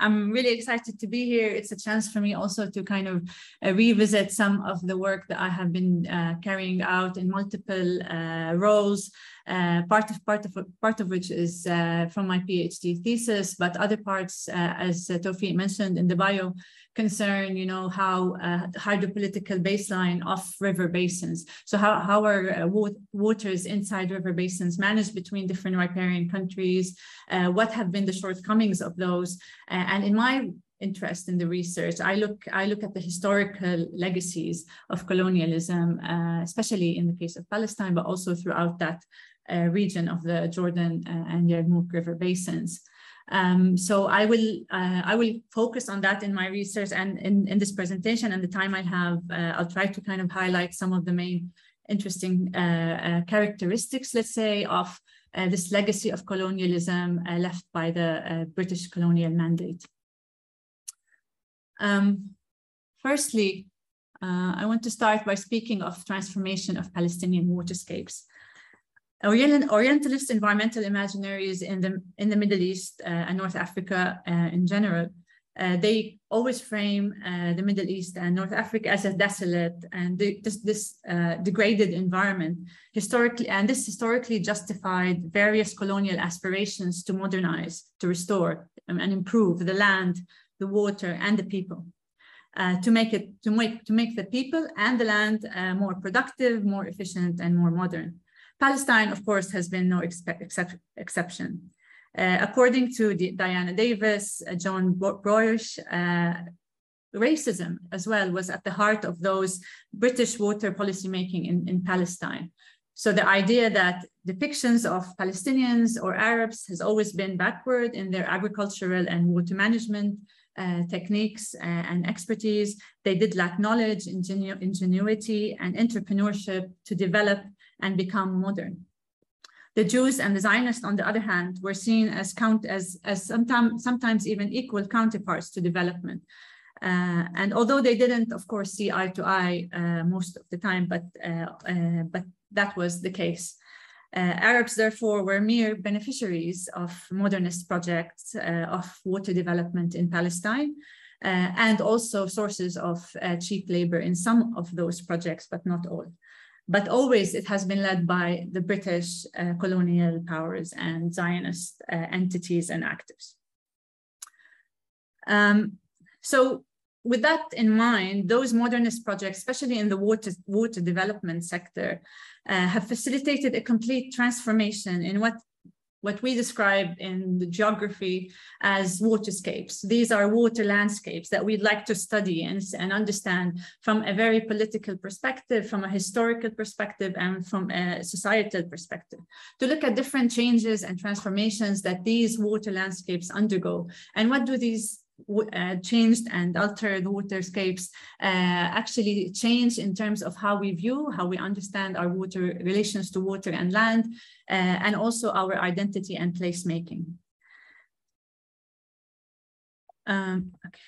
I'm really excited to be here. It's a chance for me also to kind of uh, revisit some of the work that I have been uh, carrying out in multiple uh, roles. Uh, part of part of part of which is uh, from my PhD thesis, but other parts, uh, as Tawfiq mentioned in the bio, concern, you know, how uh, hydropolitical baseline of river basins. So how, how are uh, waters inside river basins managed between different riparian countries? Uh, what have been the shortcomings of those? Uh, and in my interest in the research, I look, I look at the historical legacies of colonialism, uh, especially in the case of Palestine, but also throughout that uh, region of the Jordan and Yarmouk River basins. Um, so I will uh, I will focus on that in my research and in, in this presentation and the time I have, uh, I'll try to kind of highlight some of the main interesting uh, uh characteristics, let's say, of uh, this legacy of colonialism uh, left by the British colonial mandate. Um, firstly, I want to start by speaking of transformation of Palestinian waterscapes. Orientalist environmental imaginaries in the, in the Middle East uh, and North Africa uh, in general, uh, they always frame uh, the Middle East and North Africa as a desolate and this, this uh, degraded environment historically, and this historically justified various colonial aspirations to modernize, to restore um, and improve the land, the water, and the people. Uh, to make it to make to make the people and the land more productive, more efficient, and more modern. Palestine, of course, has been no exception. Uh, according to Diana Davis, uh, John Broich, uh, racism as well was at the heart of those British water policymaking in, in Palestine. So the idea that depictions of Palestinians or Arabs has always been backward in their agricultural and water management uh, techniques uh, and expertise. They did lack knowledge, ingenu ingenuity, and entrepreneurship to develop and become modern. The Jews and the Zionists, on the other hand, were seen as count as, as sometimes, sometimes even equal counterparts to development. Uh, and although they didn't, of course, see eye to eye uh, most of the time, but, uh, uh but that was the case. Uh, Arabs, therefore, were mere beneficiaries of modernist projects uh, of water development in Palestine, and also sources of cheap labor in some of those projects, but not all but always it has been led by the British uh, colonial powers and Zionist uh, entities and actors. Um, so with that in mind, those modernist projects, especially in the water, water development sector, uh, have facilitated a complete transformation in what what we describe in the geography as waterscapes. These are water landscapes that we'd like to study and, and understand from a very political perspective, from a historical perspective, and from a societal perspective, to look at different changes and transformations that these water landscapes undergo. And what do these uh, changed and altered waterscapes uh, actually change in terms of how we view, how we understand our water relations to water and land, uh, and also our identity and placemaking. Um, okay.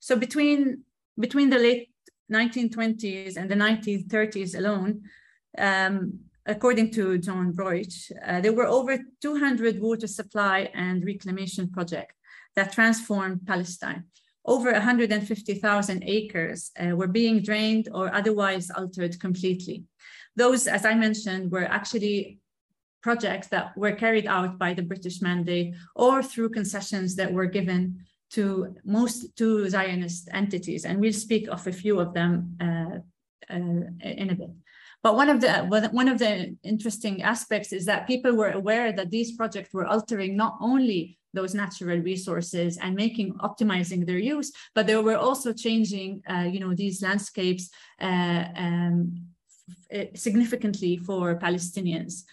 So between, between the late 1920s and the 1930s alone, um, according to John Broich, uh, there were over 200 water supply and reclamation projects that transformed Palestine. Over 150,000 acres uh, were being drained or otherwise altered completely. Those, as I mentioned, were actually projects that were carried out by the British mandate or through concessions that were given to most to Zionist entities. And we'll speak of a few of them uh, uh, in a bit. But one of the one of the interesting aspects is that people were aware that these projects were altering not only those natural resources and making optimizing their use but they were also changing uh, you know these landscapes uh, um, significantly for palestinians.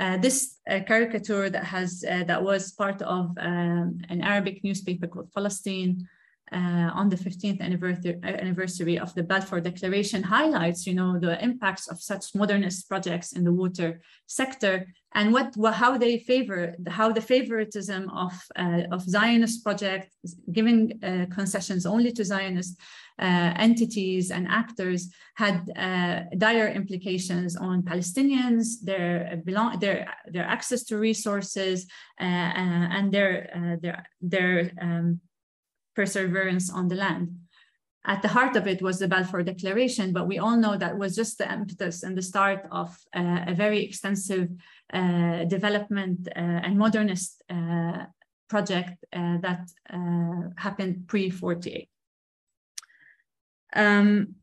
Uh, this uh, caricature that has uh, that was part of um, an arabic newspaper called palestine uh, on the 15th anniversary, anniversary of the Balfour Declaration highlights, you know, the impacts of such modernist projects in the water sector and what, how they favor, how the favoritism of, uh, of Zionist projects, giving uh, concessions only to Zionist uh, entities and actors had uh, dire implications on Palestinians, their belong, their their access to resources, uh, and their their their um, perseverance on the land. At the heart of it was the Balfour Declaration, but we all know that was just the impetus and the start of uh, a very extensive uh, development uh, and modernist uh, project uh, that uh, happened pre-48. Um,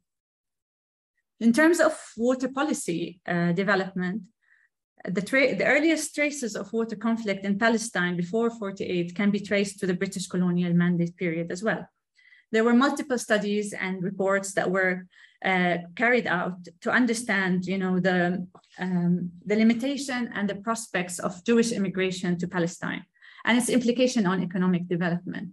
in terms of water policy development, the, the, earliest traces of water conflict in Palestine before 48 can be traced to the British colonial mandate period as well. There were multiple studies and reports that were uh, carried out to understand, you know, the, um, the limitation and the prospects of Jewish immigration to Palestine and its implication on economic development.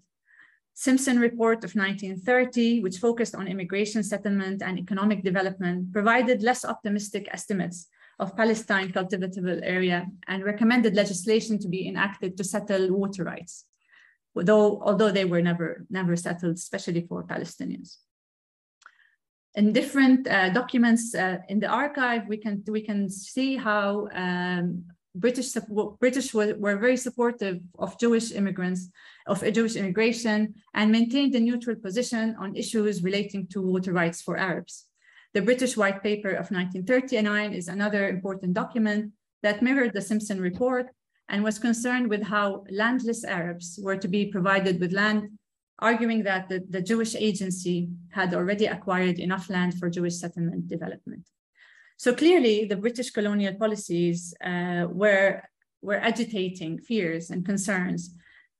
Simpson report of 1930, which focused on immigration settlement and economic development, provided less optimistic estimates of Palestine cultivatable area and recommended legislation to be enacted to settle water rights, though, although they were never, never settled, especially for Palestinians. In different uh, documents uh, in the archive, we can, we can see how um, British, British were, were, very supportive of Jewish immigrants, of Jewish immigration, and maintained a neutral position on issues relating to water rights for Arabs. The British White Paper of 1939 is another important document that mirrored the Simpson report and was concerned with how landless Arabs were to be provided with land, arguing that the, the Jewish agency had already acquired enough land for Jewish settlement development. So clearly the British colonial policies uh, were, were agitating fears and concerns,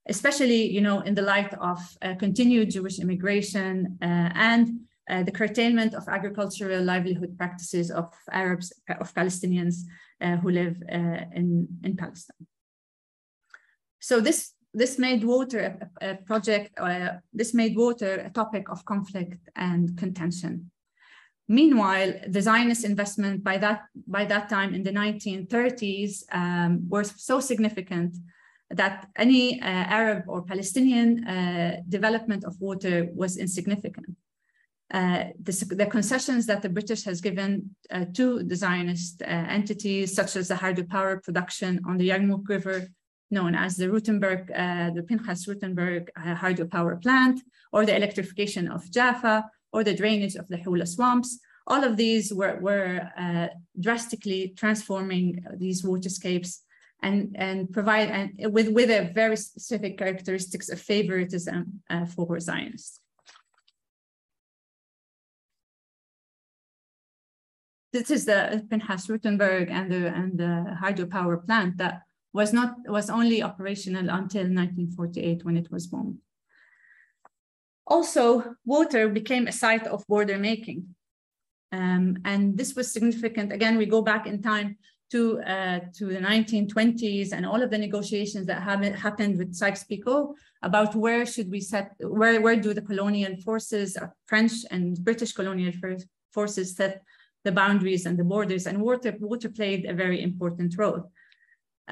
especially you know, in the light of uh, continued Jewish immigration uh, and uh, the curtailment of agricultural livelihood practices of Arabs, of Palestinians uh, who live uh, in, in Palestine. So this, this made water a, a project, uh, this made water a topic of conflict and contention. Meanwhile, the Zionist investment by that, by that time in the 1930s um, was so significant that any uh, Arab or Palestinian uh, development of water was insignificant uh, the, the, concessions that the British has given uh, to the Zionist uh, entities, such as the hydropower production on the Yarmouk River, known as the Rutenberg, uh, the Pinchas Rutenberg uh, hydropower plant, or the electrification of Jaffa, or the drainage of the Hula swamps. All of these were, were drastically transforming these waterscapes and, and provide and with, with a very specific characteristics of favoritism for Zionists. This is the Pinchas Rutenberg and the and the hydropower plant that was not was only operational until 1948 when it was bombed. Also, water became a site of border making. Um, and this was significant. Again, we go back in time to, uh, to the 1920s and all of the negotiations that happened with Sykes-Picot about where should we set, where, where do the colonial forces, uh, French and British colonial forces set the boundaries and the borders, and water, water played a very important role.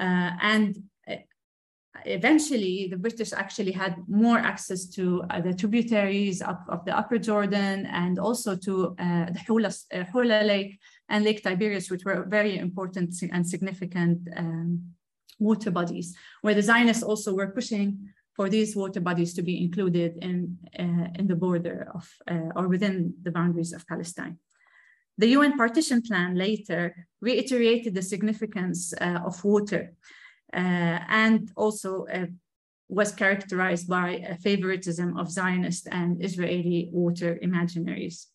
Uh, and uh, eventually, the British actually had more access to uh, the tributaries of, of, the Upper Jordan and also to uh, the Hula, uh, Hula, Lake and Lake Tiberias, which were very important and significant um, water bodies, where the Zionists also were pushing for these water bodies to be included in, uh, in the border of or within the boundaries of Palestine. The UN partition plan later reiterated the significance uh, of water uh, and also uh, was characterized by a favoritism of Zionist and Israeli water imaginaries.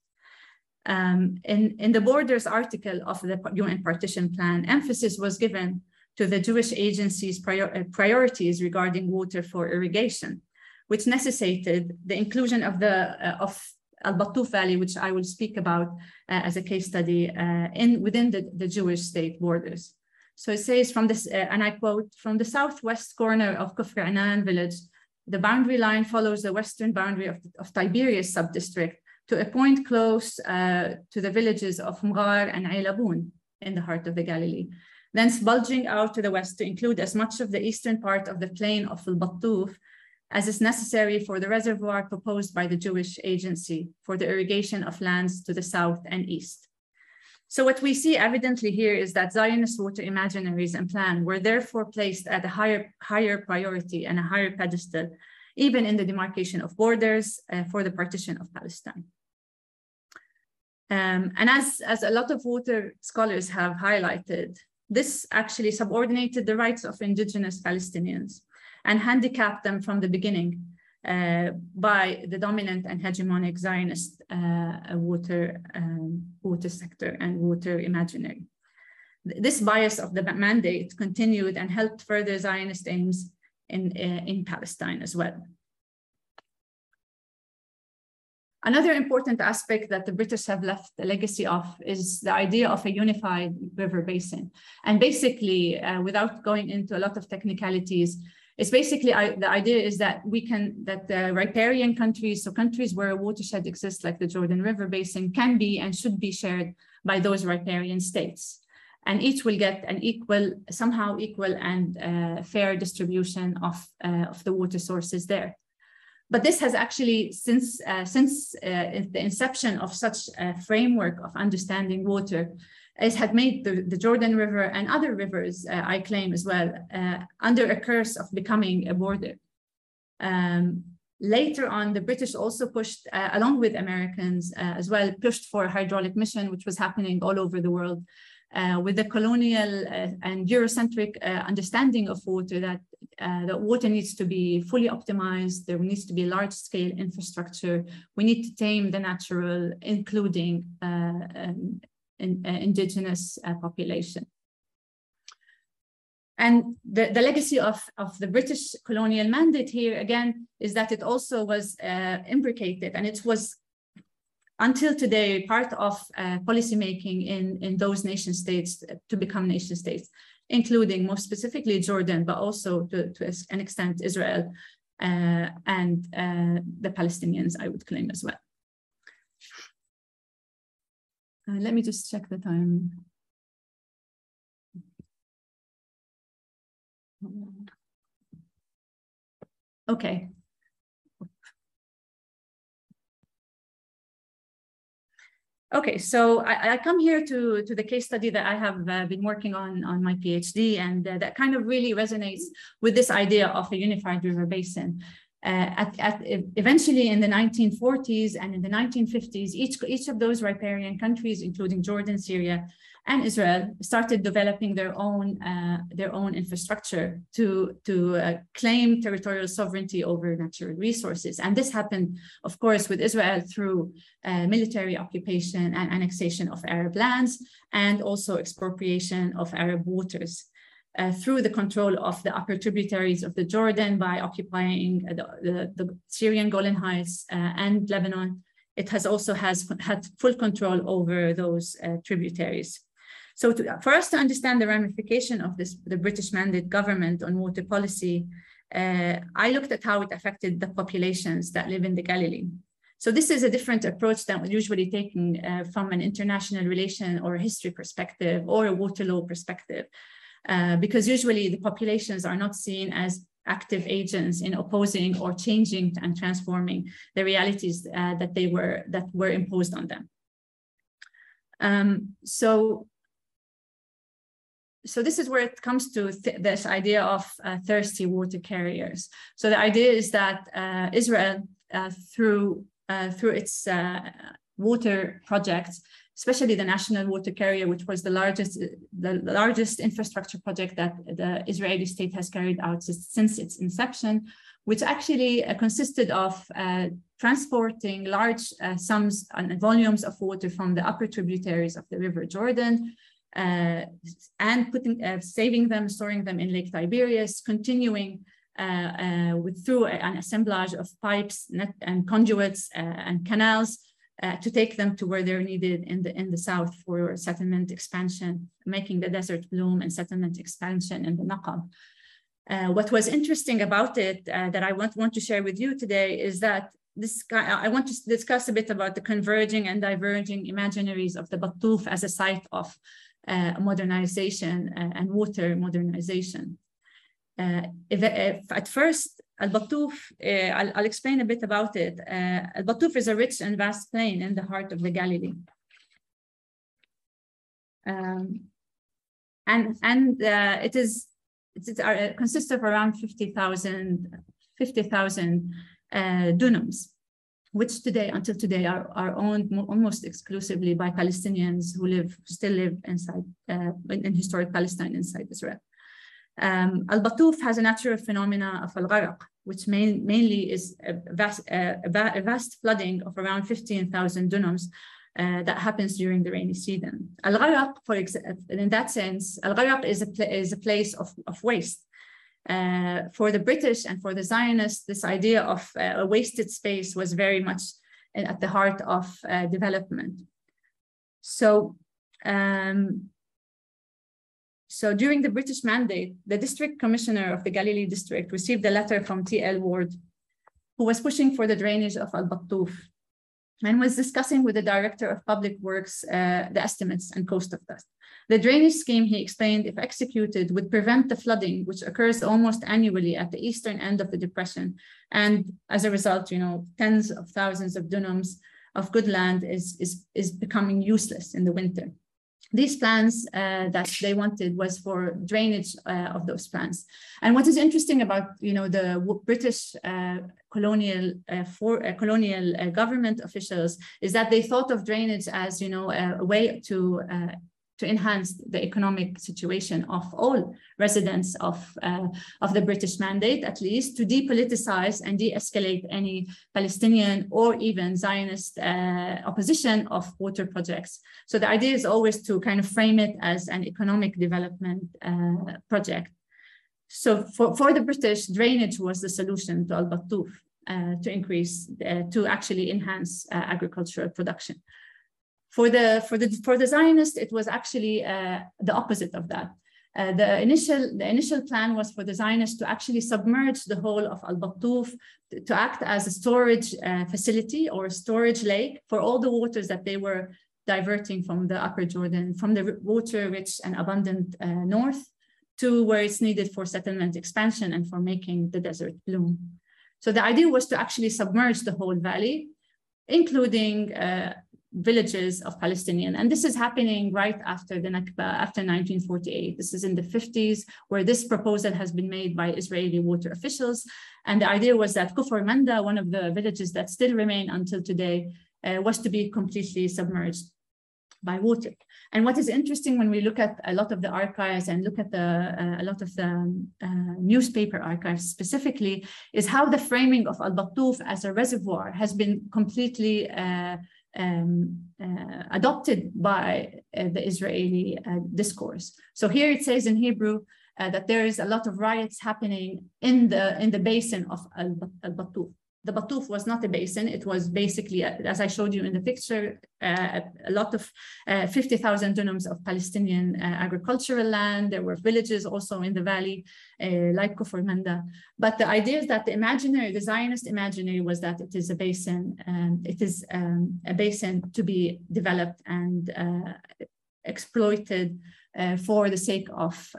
Um, in, in the Borders article of the UN partition plan, emphasis was given to the Jewish agency's prior, uh, priorities regarding water for irrigation, which necessitated the inclusion of the uh, of Al Battuf Valley, which I will speak about uh, as a case study uh, in within the, the Jewish state borders. So it says from this, uh, and I quote, from the southwest corner of Kufr Anan village, the boundary line follows the western boundary of, of Tiberias subdistrict to a point close uh, to the villages of Mghar and Ailabun in the heart of the Galilee, thence bulging out to the west to include as much of the eastern part of the plain of Al-Battuf as is necessary for the reservoir proposed by the Jewish Agency for the irrigation of lands to the south and east. So what we see evidently here is that Zionist water imaginaries and plan were therefore placed at a higher, higher priority and a higher pedestal, even in the demarcation of borders uh, for the partition of Palestine. Um, and as, as a lot of water scholars have highlighted, this actually subordinated the rights of indigenous Palestinians and handicapped them from the beginning uh, by the dominant and hegemonic Zionist uh, water, um, water sector and water imaginary. This bias of the mandate continued and helped further Zionist aims in, uh, in Palestine as well. Another important aspect that the British have left a legacy of is the idea of a unified river basin. And basically, uh, without going into a lot of technicalities, it's basically I, the idea is that we can that the riparian countries, so countries where a watershed exists, like the Jordan River Basin, can be and should be shared by those riparian states, and each will get an equal, somehow equal and uh, fair distribution of uh, of the water sources there. But this has actually, since uh, since uh, the inception of such a framework of understanding water, it had made the, the Jordan River and other rivers, uh, I claim as well, uh, under a curse of becoming a border. Um, later on, the British also pushed, uh, along with Americans uh, as well, pushed for a hydraulic mission, which was happening all over the world. Uh, with the colonial uh, and Eurocentric understanding of water, that that water needs to be fully optimized. There needs to be large-scale infrastructure. We need to tame the natural, including um, in, uh, indigenous uh, population. And the, the legacy of, of the British colonial mandate here, again, is that it also was uh, imbricated and it was until today part of uh, policymaking in, in those nation states to become nation states, including most specifically Jordan, but also to, to an extent Israel uh, and uh, the Palestinians, I would claim as well. Uh, let me just check the time. Okay. Okay, so I, I, come here to, to the case study that I have uh, been working on on my PhD, and uh, that kind of really resonates with this idea of a unified river basin. Uh, at, at, eventually in the 1940s and in the 1950s, each, each of those riparian countries, including Jordan, Syria, and Israel, started developing their own, uh, their own infrastructure to, to uh, claim territorial sovereignty over natural resources. And this happened, of course, with Israel through uh, military occupation and annexation of Arab lands, and also expropriation of Arab waters uh, through the control of the upper tributaries of the Jordan by occupying uh, the, the, Syrian Golan Heights uh, and Lebanon. It has also has had full control over those uh, tributaries. So to, for us to understand the ramification of this, the British mandate government on water policy, uh, I looked at how it affected the populations that live in the Galilee. So this is a different approach than usually taken from an international relation or history perspective or a water law perspective. Uh, because usually the populations are not seen as active agents in opposing or changing and transforming the realities uh, that they were that were imposed on them. Um, so, so this is where it comes to th this idea of uh, thirsty water carriers. So the idea is that uh, Israel, uh, through through its water projects, especially the national water carrier, which was the largest, the largest infrastructure project that the Israeli state has carried out since its inception, which actually uh, consisted of uh, transporting large uh, sums and volumes of water from the upper tributaries of the River Jordan uh, and putting, uh, saving them, storing them in Lake Tiberias, continuing with through an assemblage of pipes net, and conduits and canals uh, to take them to where they're needed in the in the south for settlement expansion, making the desert bloom and settlement expansion in the Naqab. Uh, what was interesting about it uh, that I want, want to share with you today is that this I want to discuss a bit about the converging and diverging imaginaries of the Batuf as a site of uh, modernization uh, and water modernization. Uh, if, if, at first, Al-Batuf, uh, I'll, I'll, explain a bit about it. Al-Batuf is a rich and vast plain in the heart of the Galilee. Um, and and it is it, it consists of around 50,000 50, uh, dunams, which today, until today, are, are owned almost exclusively by Palestinians who live, still live inside, uh, in, in, historic Palestine inside Israel. Um, Al-Batuf has a natural phenomena of al-gharaq, which main, mainly is a vast, a vast flooding of around 15,000 dunams uh, that happens during the rainy season. Al-Gharaq, for example, in that sense, Al-Gharaq is a, is a place of, of waste. Uh, for the British and for the Zionists, this idea of uh, a wasted space was very much at the heart of uh, development. So, um, so during the British mandate, the district commissioner of the Galilee district received a letter from T.L. Ward, who was pushing for the drainage of Al-Batuf and was discussing with the director of public works uh, the estimates and cost of that. The drainage scheme, he explained, if executed, would prevent the flooding, which occurs almost annually at the eastern end of the depression. And as a result, you know, tens of thousands of dunams of good land is, is, is becoming useless in the winter. These plans uh, that they wanted was for drainage uh, of those plants. And what is interesting about, you know, the British uh, colonial uh, for uh, colonial uh, government officials is that they thought of drainage as, you know, a, way to to enhance the economic situation of all residents of, uh, of the British mandate, at least, to depoliticize and de-escalate any Palestinian or even Zionist uh, opposition of water projects. So the idea is always to kind of frame it as an economic development uh, project. So for, for the British, drainage was the solution to Al-Batuf. Uh, to increase, uh, to actually enhance uh, agricultural production. For the, for the, for the Zionist, it was actually uh, the opposite of that. Uh, the initial the initial plan was for the Zionists to actually submerge the whole of Al Batuf to, act as a storage uh, facility or storage lake for all the waters that they were diverting from the Upper Jordan, from the water-rich and abundant uh, north to where it's needed for settlement expansion and for making the desert bloom. So the idea was to actually submerge the whole valley, including uh, villages of Palestinian. And this is happening right after the Nakba, after 1948. This is in the 50s, where this proposal has been made by Israeli water officials. And the idea was that Kufr Manda, one of the villages that still remain until today, uh, was to be completely submerged by water. And what is interesting when we look at a lot of the archives and look at the uh, a lot of the uh, newspaper archives specifically, is how the framing of Al Batuf as a reservoir has been completely uh, um, uh, adopted by uh, the Israeli uh, discourse. So here it says in Hebrew uh, that there is a lot of riots happening in the in the basin of Al-Batuf the Batuf was not a basin. It was basically, uh, as I showed you in the picture, uh, a lot of uh, 50,000 dunams of Palestinian uh, agricultural land. There were villages also in the valley, uh, like Kufr Manda. But the idea is that the imaginary, the Zionist imaginary was that it is a basin, and it is um, a basin to be developed and uh, exploited for the sake of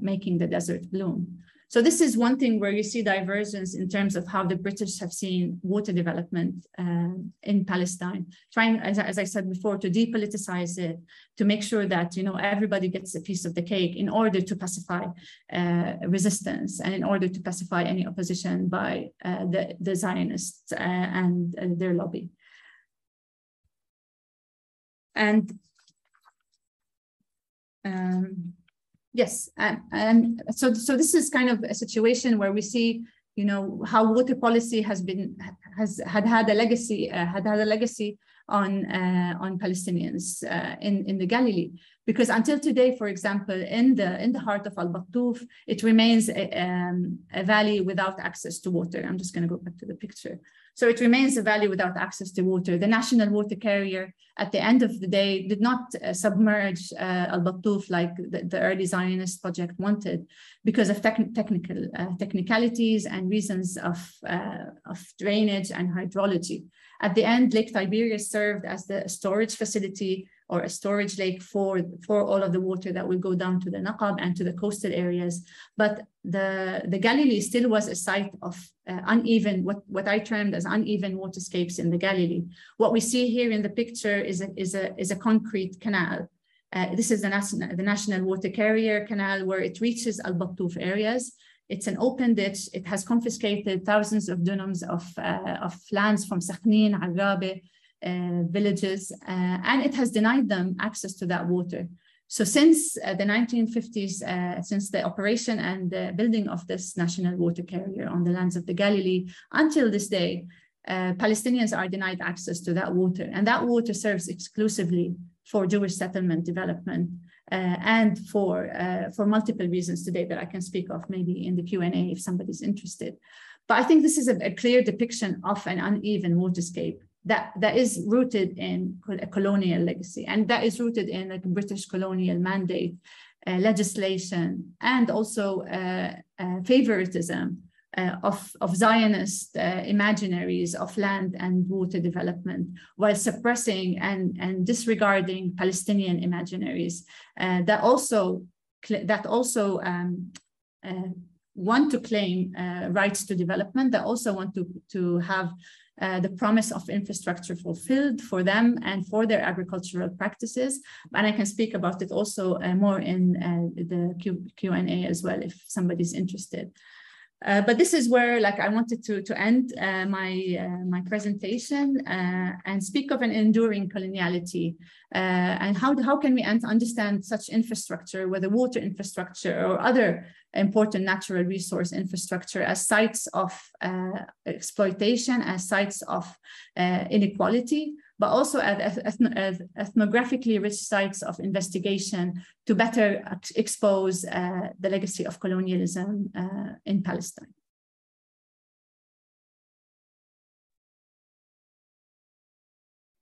making the desert bloom. So this is one thing where you see divergence in terms of how the British have seen water development uh, in Palestine, trying, as, as, I said before, to depoliticize it, to make sure that you know everybody gets a piece of the cake in order to pacify uh, resistance and in order to pacify any opposition by uh, the, the Zionists uh, and their lobby. And um, Yes, and, and so so this is kind of a situation where we see, you know, how water policy has been has had had a legacy uh, had had a legacy on, uh, on Palestinians uh, in, in the Galilee. Because until today, for example, in the, in the heart of Al-Battuf, it remains a, um, a valley without access to water. I'm just gonna go back to the picture. So it remains a valley without access to water. The national water carrier at the end of the day did not uh, submerge uh, Al-Battuf like the, the, early Zionist project wanted because of techn technical uh, technicalities and reasons of, uh, of drainage and hydrology. At the end, Lake Tiberias served as the storage facility or a storage lake for, for all of the water that will go down to the Naqab and to the coastal areas. But the, the Galilee still was a site of uh, uneven, what, what I termed as uneven waterscapes in the Galilee. What we see here in the picture is a, is a, is a concrete canal. Uh, this is the national, the National Water Carrier Canal where it reaches Al-Battuf areas. It's an open ditch. It has confiscated thousands of dunams of, uh, of lands from Sakhnin, Arabe, uh, villages, uh, and it has denied them access to that water. So since uh, the 1950s, uh, since the operation and the building of this national water carrier on the lands of the Galilee, until this day, uh, Palestinians are denied access to that water. And that water serves exclusively for Jewish settlement development and for, for multiple reasons today that I can speak of maybe in the Q&A if somebody's interested. But I think this is a, a clear depiction of an uneven waterscape that, that is rooted in a colonial legacy and that is rooted in like British colonial mandate uh, legislation and also uh, uh, favoritism uh, of, of Zionist uh, imaginaries of land and water development while suppressing and, and disregarding Palestinian imaginaries uh, that also that also um, want to claim rights to development that also want to, to have uh, the promise of infrastructure fulfilled for them and for their agricultural practices. And I can speak about it also uh, more in uh, the Q&A as well if somebody's interested. Uh, but this is where like I wanted to, to end uh, my, uh, my presentation uh, and speak of an enduring coloniality. Uh, and how, how can we understand such infrastructure, whether water infrastructure or other important natural resource infrastructure as sites of uh, exploitation, as sites of inequality, but also as, as, ethnographically rich sites of investigation to better expose uh, the legacy of colonialism uh, in Palestine.